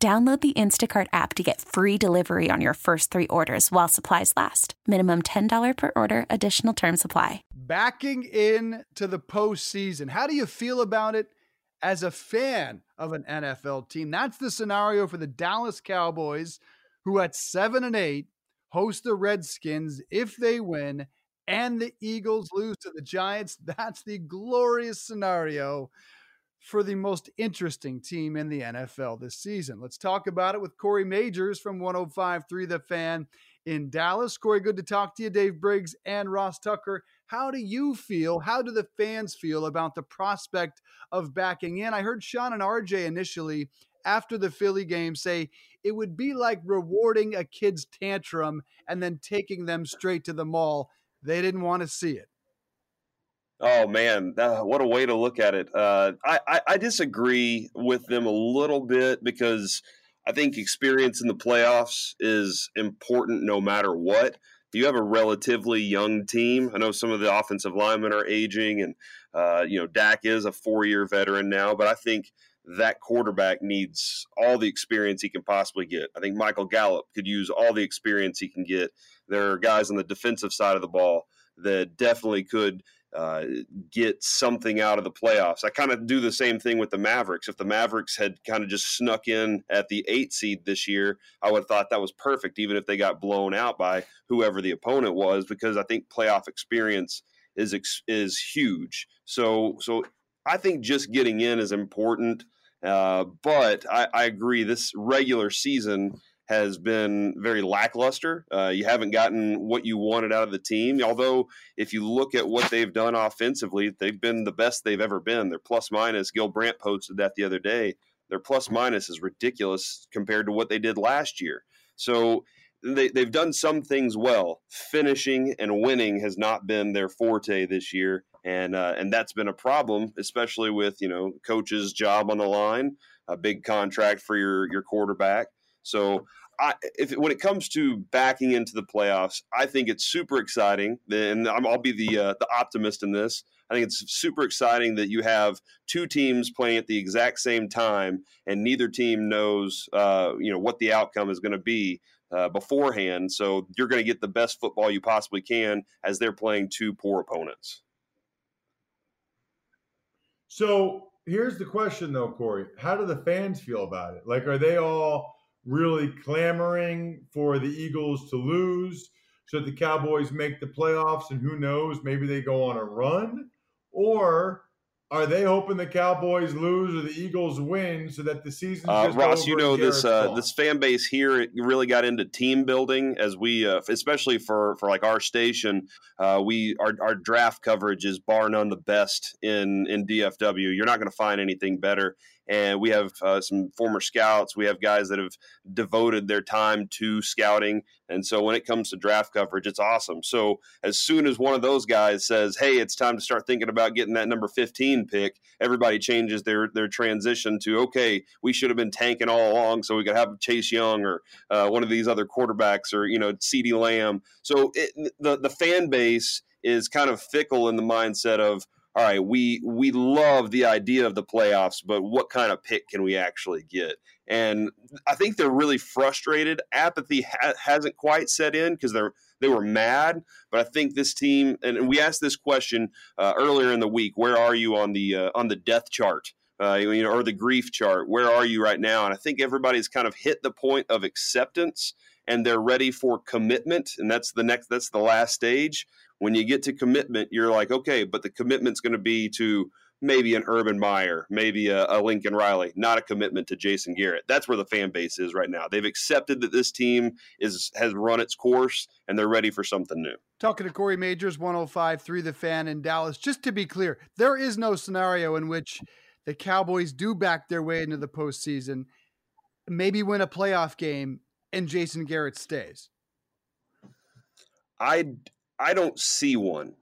Download the Instacart app to get free delivery on your first three orders while supplies last. Minimum $10 per order, additional term supply. Backing in to the postseason. How do you feel about it as a fan of an NFL team? That's the scenario for the Dallas Cowboys, who at seven and eight host the Redskins if they win, and the Eagles lose to the Giants. That's the glorious scenario for the most interesting team in the NFL this season. Let's talk about it with Corey Majors from 105.3 The Fan in Dallas. Corey, good to talk to you. Dave Briggs and Ross Tucker. How do you feel? How do the fans feel about the prospect of backing in? I heard Shan and RJ initially after the Philly game say it would be like rewarding a kid's tantrum and then taking them straight to the mall. They didn't want to see it. Oh man, uh, what a way to look at it. Uh, I, I, I disagree with them a little bit because I think experience in the playoffs is important no matter what. You have a relatively young team. I know some of the offensive linemen are aging, and uh, you know Dak is a four-year veteran now, but I think that quarterback needs all the experience he can possibly get. I think Michael Gallup could use all the experience he can get. There are guys on the defensive side of the ball that definitely could uh, get something out of the playoffs. I kind of do the same thing with the Mavericks. If the Mavericks had kind of just snuck in at the eight seed this year, I would have thought that was perfect, even if they got blown out by whoever the opponent was, because I think playoff experience is is huge. So so I think just getting in is important. Uh, but I, I agree, this regular season has been very lackluster. Uh, you haven't gotten what you wanted out of the team. Although, if you look at what they've done offensively, they've been the best they've ever been. Their plus minus, Gil Brandt posted that the other day. Their plus minus is ridiculous compared to what they did last year. So they, they've done some things well. Finishing and winning has not been their forte this year, and uh, and that's been a problem, especially with you know coach's job on the line, a big contract for your your quarterback. So I, if when it comes to backing into the playoffs, I think it's super exciting, and I'll be the uh, the optimist in this. I think it's super exciting that you have two teams playing at the exact same time, and neither team knows, uh, you know, what the outcome is going to be uh, beforehand. So you're going to get the best football you possibly can as they're playing two poor opponents. So here's the question, though, Corey: How do the fans feel about it? Like, are they all really clamoring for the Eagles to lose so the Cowboys make the playoffs and who knows, maybe they go on a run? Or are they hoping the Cowboys lose or the Eagles win so that the season? Uh, Ross, you know this uh, this fan base here really got into team building as we, uh, especially for for like our station, uh, we our, our draft coverage is bar none the best in in DFW. You're not going to find anything better and we have uh, some former scouts. We have guys that have devoted their time to scouting, and so when it comes to draft coverage, it's awesome. So as soon as one of those guys says, "Hey, it's time to start thinking about getting that number 15 pick," everybody changes their their transition to, "Okay, we should have been tanking all along, so we could have Chase Young or uh, one of these other quarterbacks, or you know, CeeDee Lamb." So it, the the fan base is kind of fickle in the mindset of all right, we we love the idea of the playoffs, but what kind of pick can we actually get? And I think they're really frustrated. Apathy ha- hasn't quite set in because they're they were mad. But I think this team, and we asked this question uh, earlier in the week: Where are you on the uh, on the death chart? Uh, you know, or the grief chart? Where are you right now? And I think everybody's kind of hit the point of acceptance and they're ready for commitment and that's the next that's the last stage when you get to commitment, you're like, okay, but the commitment's going to be to maybe an Urban Meyer, maybe a, a, Lincoln Riley, not a commitment to Jason Garrett. That's where the fan base is right now. They've accepted that this team is has run its course and they're ready for something new. Talking to Corey Majors, 105 through the fan in Dallas. Just to be clear, there is no scenario in which the Cowboys do back their way into the postseason maybe win a playoff game and Jason Garrett stays? I I don't see one.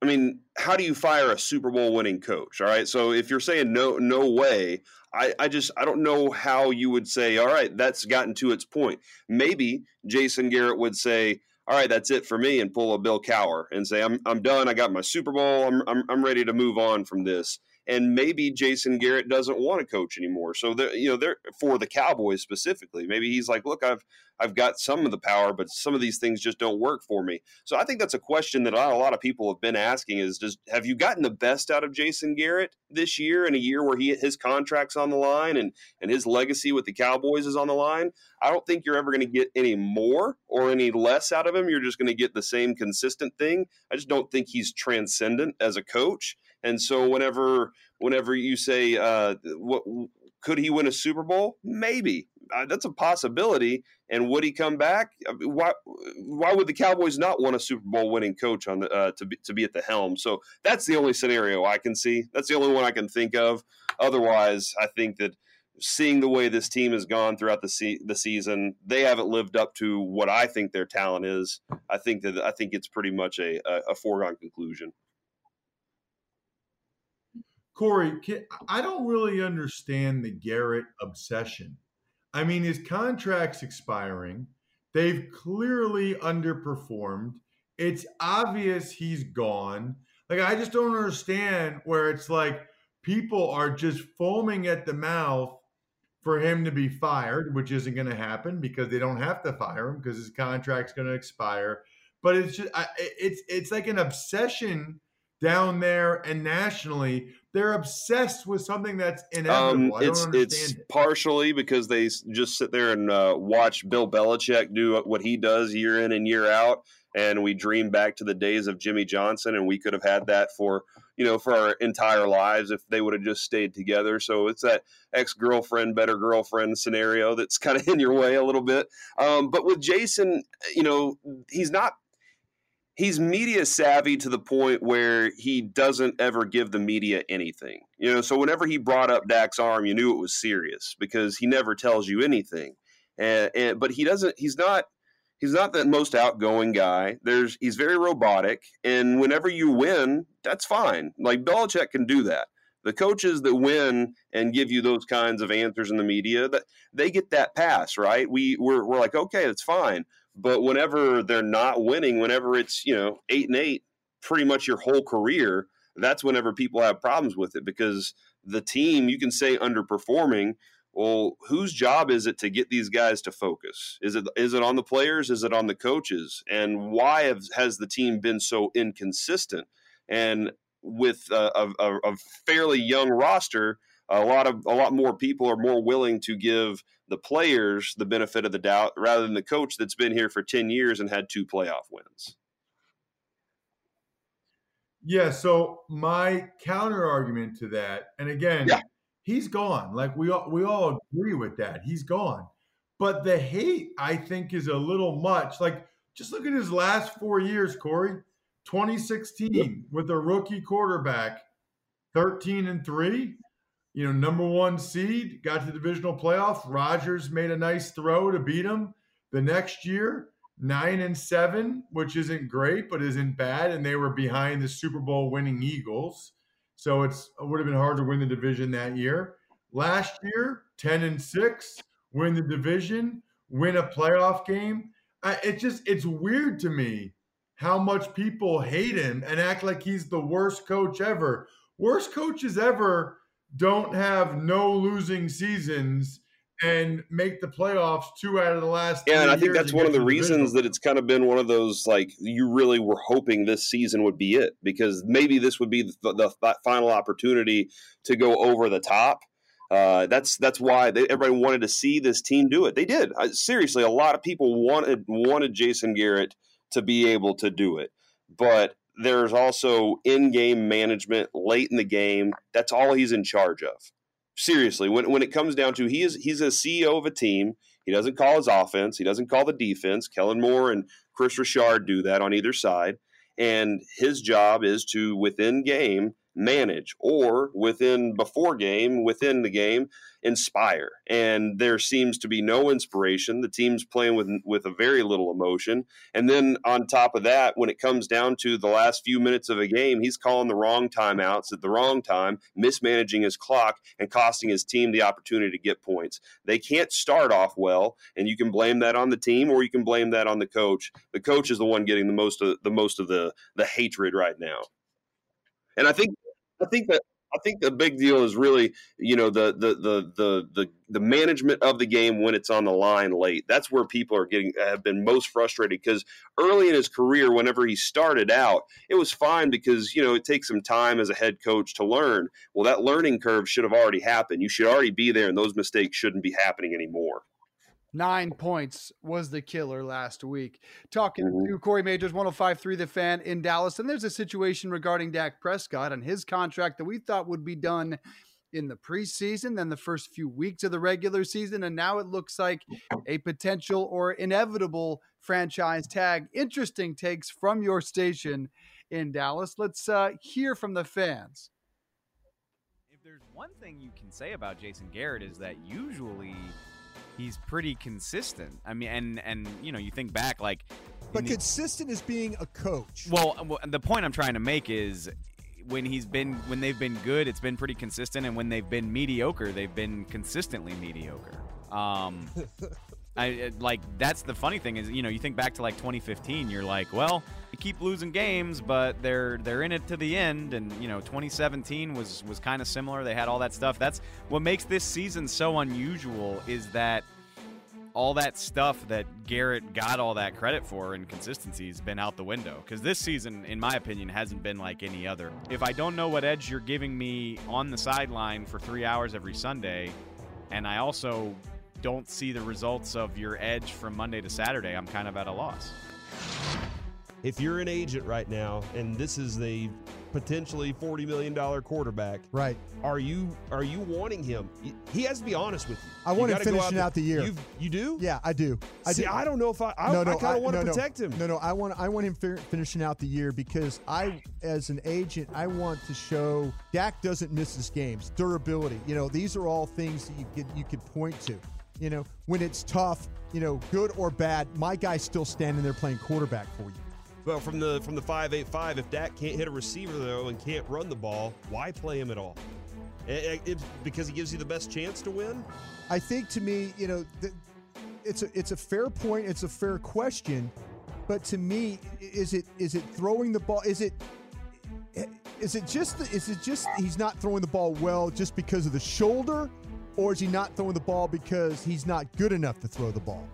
I mean, how do you fire a Super Bowl winning coach? All right. So if you're saying no, no way, I, I just I don't know how you would say, all right, that's gotten to its point. Maybe Jason Garrett would say, all right, that's it for me, and pull a Bill Cowher and say, I'm I'm done. I got my Super Bowl. I'm I'm, I'm ready to move on from this and maybe Jason Garrett doesn't want to coach anymore. So they're, you know, they're for the Cowboys specifically. Maybe he's like, look, I've I've got some of the power, but some of these things just don't work for me. So I think that's a question that a lot of people have been asking: is just have you gotten the best out of Jason Garrett this year in a year where he his contract's on the line and and his legacy with the Cowboys is on the line? I don't think you're ever going to get any more or any less out of him. You're just going to get the same consistent thing. I just don't think he's transcendent as a coach. And so whenever whenever you say uh, what could he win a Super Bowl? Maybe uh, that's a possibility. And would he come back? Why why would the Cowboys not want a Super Bowl winning coach on the uh, to be to be at the helm? So that's the only scenario I can see. That's the only one I can think of. Otherwise, I think that seeing the way this team has gone throughout the se- the season, they haven't lived up to what I think their talent is. I think that I think it's pretty much a, a, a foregone conclusion. Corey, I don't really understand the Garrett obsession. I mean, his contract's expiring. They've clearly underperformed. It's obvious he's gone. Like, I just don't understand where it's like people are just foaming at the mouth for him to be fired, which isn't going to happen because they don't have to fire him because his contract's going to expire. But it's just, it's it's like an obsession down there and nationally they're obsessed with something that's inevitable. Um, it's it's it. partially because they just sit there and uh, watch Bill Belichick do what he does year in and year out, and we dream back to the days of Jimmy Johnson, and we could have had that for you know for our entire lives if they would have just stayed together. So it's that ex girlfriend, better girlfriend scenario that's kind of in your way a little bit. Um, but with Jason, you know, he's not he's media savvy to the point where he doesn't ever give the media anything. You know, so whenever he brought up Dak's arm, you knew it was serious because he never tells you anything. And, and but he doesn't. He's not. He's not the most outgoing guy. There's he's very robotic, and whenever you win, that's fine. Like Belichick can do that. The coaches that win and give you those kinds of answers in the media, that they get that pass, right? We we're, we're like, okay, that's fine. But whenever they're not winning, whenever it's, you know, eight and eight, pretty much your whole career, that's whenever people have problems with it because the team, you can say underperforming. Well, whose job is it to get these guys to focus? Is it is it on the players? Is it on the coaches? And why have, has the team been so inconsistent? And with a, a, a fairly young roster, a lot of a lot more people are more willing to give the players the benefit of the doubt rather than the coach that's been here for 10 years and had two playoff wins. Yeah, so my counter argument to that, and again, yeah. he's gone. Like we all, we all agree with that. He's gone. But the hate, I think, is a little much. Like, just look at his last four years, Corey. 2016 with a rookie quarterback, 13 and 3 you know, number one seed, got to the divisional playoff. Rodgers made a nice throw to beat him. The next year, nine and seven, which isn't great, but isn't bad. And they were behind the Super Bowl winning Eagles. So it's it would have been hard to win the division that year. Last year, 10 and six, win the division, win a playoff game. It just, it's weird to me how much people hate him and act like he's the worst coach ever. Worst coaches ever don't have no losing seasons and make the playoffs two out of the last. Yeah, and I think that's one of the reasons that it's kind of been one of those like you really were hoping this season would be it because maybe this would be the, the final opportunity to go over the top. Uh, that's that's why they, everybody wanted to see this team do it. They did. I, seriously, a lot of people wanted wanted Jason Garrett to be able to do it, but there's also in-game management late in the game. That's all he's in charge of. Seriously, when when it comes down to he is he's a CEO of a team. He doesn't call his offense. He doesn't call the defense. Kellen Moore and Kris Richard do that on either side. And his job is to within game manage, or within before game, within the game, inspire. And there seems to be no inspiration. The team's playing with with a very little emotion. And then on top of that, when it comes down to the last few minutes of a game, he's calling the wrong timeouts at the wrong time, mismanaging his clock and costing his team the opportunity to get points. They can't start off well, and you can blame that on the team or you can blame that on the coach. The coach is the one getting the most of the most of the the hatred right now. And I think I think that I think the big deal is really, you know, the the the the the the management of the game when it's on the line late. That's where people are getting have been most frustrated because early in his career, whenever he started out, it was fine because you know it takes some time as a head coach to learn. Well, that learning curve should have already happened. You should already be there, and those mistakes shouldn't be happening anymore. Nine points was the killer last week. Talking mm-hmm. to Corey Majors, 1053 The Fan in Dallas. And there's a situation regarding Dak Prescott and his contract that we thought would be done in the preseason, then the first few weeks of the regular season. And now it looks like a potential or inevitable franchise tag. Interesting takes from your station in Dallas. Let's uh, hear from the fans. If there's one thing you can say about Jason Garrett is that usually he's pretty consistent. I mean, and and you know, you think back like, but the, consistent is being a coach. Well, the point I'm trying to make is when he's been when they've been good, it's been pretty consistent, and when they've been mediocre, they've been consistently mediocre. Um, I like that's the funny thing is you know you think back to like 2015, you're like, well, keep losing games, but they're they're in it to the end, and you know 2017 was was kind of similar. They had all that stuff. That's what makes this season so unusual is that all that stuff that Garrett got all that credit for and consistency has been out the window. Because this season, in my opinion, hasn't been like any other. If I don't know what edge you're giving me on the sideline for three hours every Sunday, and I also don't see the results of your edge from Monday to Saturday, I'm kind of at a loss. If you're an agent right now and this is the potentially $40 million quarterback, right? Are you are you wanting him? He has to be honest with you. I want you him finishing out, out the year. You you do? Yeah, I do. I See, do. I don't know if I I, no, no, I kind of want to no, protect him. No, no, I want I want him finishing out the year because I as an agent, I want to show Dak doesn't miss his games. Durability. You know, these are all things that you could you could point to. You know, when it's tough, you know, good or bad, my guy's still standing there playing quarterback for you. Well, from the from the five eight five, if Dak can't hit a receiver though and can't run the ball, why play him at all? It, it, because he gives you the best chance to win. I think to me, you know, the, it's a it's a fair point. It's a fair question, but to me, is it is it throwing the ball? Is it is it just is it just he's not throwing the ball well just because of the shoulder? Or is he not throwing the ball because he's not good enough to throw the ball?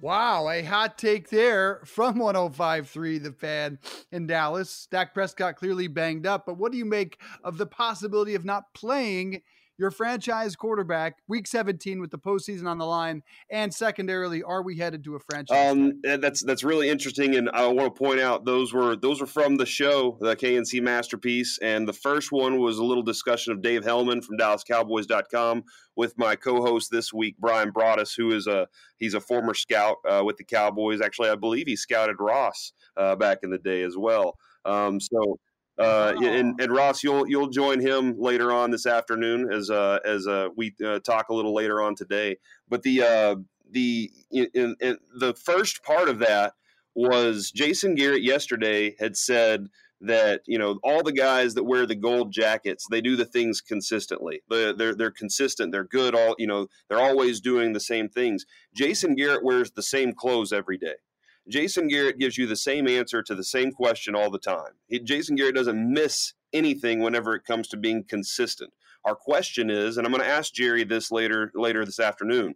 Wow, a hot take there from 105.3 The Fan in Dallas. Dak Prescott clearly banged up, but what do you make of the possibility of not playing your franchise quarterback, week 17 with the postseason on the line, and secondarily, are we headed to a franchise? Um, that's that's really interesting, and I want to point out those were those were from the show, the KNC masterpiece, and the first one was a little discussion of Dave Helman from DallasCowboys.com with my co-host this week, Bryan Broaddus, who is a he's a former scout uh, with the Cowboys. Actually, I believe he scouted Ross uh, back in the day as well. Um, so uh, and, and, Ross, you'll you'll join him later on this afternoon as uh, as uh, we uh, talk a little later on today. But the uh, the in, in, the first part of that was Jason Garrett yesterday had said that you know all the guys that wear the gold jackets they do the things consistently. They're, they're they're consistent. They're good all you know they're always doing the same things. Jason garrett wears the same clothes every day Jason Garrett gives you the same answer to the same question all the time. He, Jason Garrett doesn't miss anything whenever it comes to being consistent. Our question is, and I'm going to ask Jerry this later later this afternoon.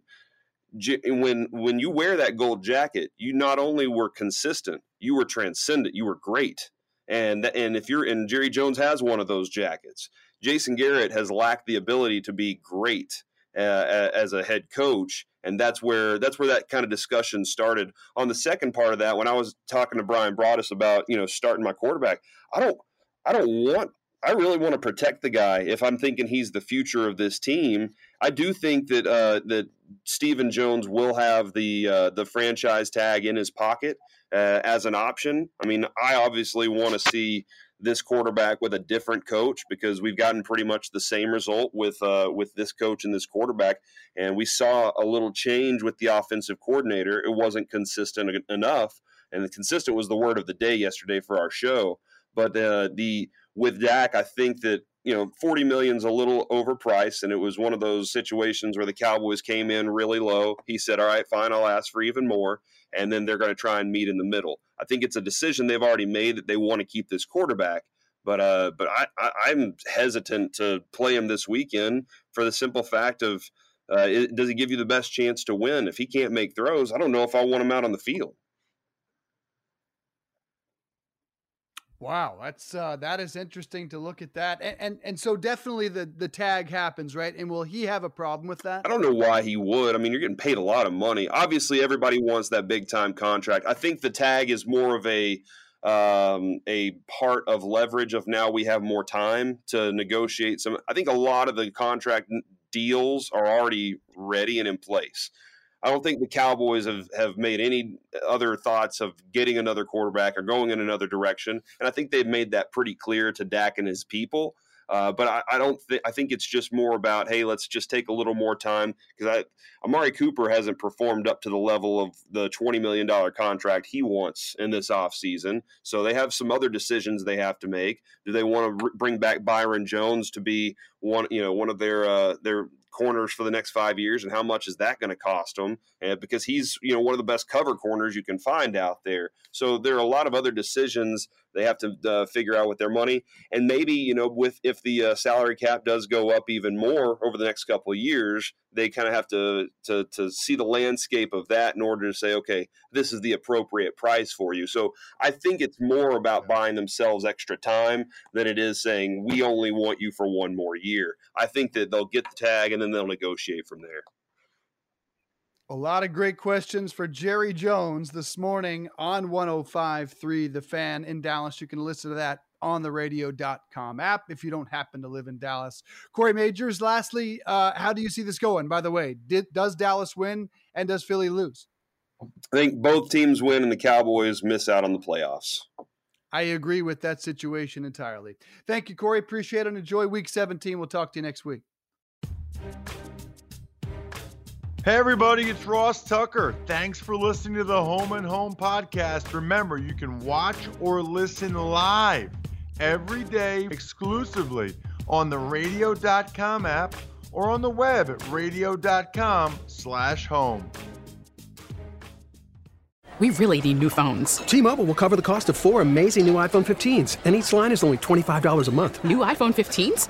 When when you wear that gold jacket, you not only were consistent, you were transcendent, you were great. And and if you're and Jerry Jones has one of those jackets. Jason Garrett has lacked the ability to be great uh, as a head coach and that's where that's where that kind of discussion started on the second part of that when i was talking to bryan broaddus about you know starting my quarterback i don't i don't want i really want to protect the guy if i'm thinking he's the future of this team i do think that uh, that Stephen Jones will have the uh, the franchise tag in his pocket uh, as an option. I mean, I obviously want to see this quarterback with a different coach because we've gotten pretty much the same result with uh, with this coach and this quarterback, and we saw a little change with the offensive coordinator. It wasn't consistent enough, and consistent was the word of the day yesterday for our show. But uh, the with Dak, I think that you know 40 million is a little overpriced, and it was one of those situations where the Cowboys came in really low. He said, "All right, fine, I'll ask for even more," and then they're going to try and meet in the middle. I think it's a decision they've already made that they want to keep this quarterback. But uh, but I, I am hesitant to play him this weekend for the simple fact of uh, it, does he give you the best chance to win? If he can't make throws, I don't know if I want him out on the field. Wow, that's uh, that is interesting to look at that, and, and and so definitely the the tag happens, right? And will he have a problem with that? I don't know why he would. I mean, you're getting paid a lot of money. Obviously, everybody wants that big time contract. I think the tag is more of a um, a part of leverage of now we have more time to negotiate some. I think a lot of the contract deals are already ready and in place. I don't think the Cowboys have, have made any other thoughts of getting another quarterback or going in another direction. And I think they've made that pretty clear to Dak and his people. Uh, but I, I don't think I think it's just more about hey, let's just take a little more time because Amari Cooper hasn't performed up to the level of the twenty million dollar contract he wants in this offseason. So they have some other decisions they have to make. Do they want to bring back Byron Jones to be one you know one of their uh, their corners for the next five years, and how much is that going to cost him? And because he's you know one of the best cover corners you can find out there. So there are a lot of other decisions they have to uh, figure out with their money, and maybe you know with if the uh, salary cap does go up even more over the next couple of years, they kind of have to, to to see the landscape of that in order to say, okay, this is the appropriate price for you. So I think it's more about buying themselves extra time than it is saying we only want you for one more year. I think that they'll get the tag and then they'll negotiate from there. A lot of great questions for Jerry Jones this morning on 105.3 The Fan in Dallas. You can listen to that on the radio.com app if you don't happen to live in Dallas. Corey Majors, lastly, uh, how do you see this going? By the way, did, does Dallas win and does Philly lose? I think both teams win and the Cowboys miss out on the playoffs. I agree with that situation entirely. Thank you, Corey. Appreciate it and enjoy week 17. We'll talk to you next week. Hey, everybody, it's Ross Tucker. Thanks for listening to the Home and Home podcast. Remember, you can watch or listen live every day exclusively on the radio.com app or on the web at radio.com slash home. We really need new phones. T-Mobile will cover the cost of four amazing new iPhone 15s, and each line is only $25 a month. New iPhone 15s?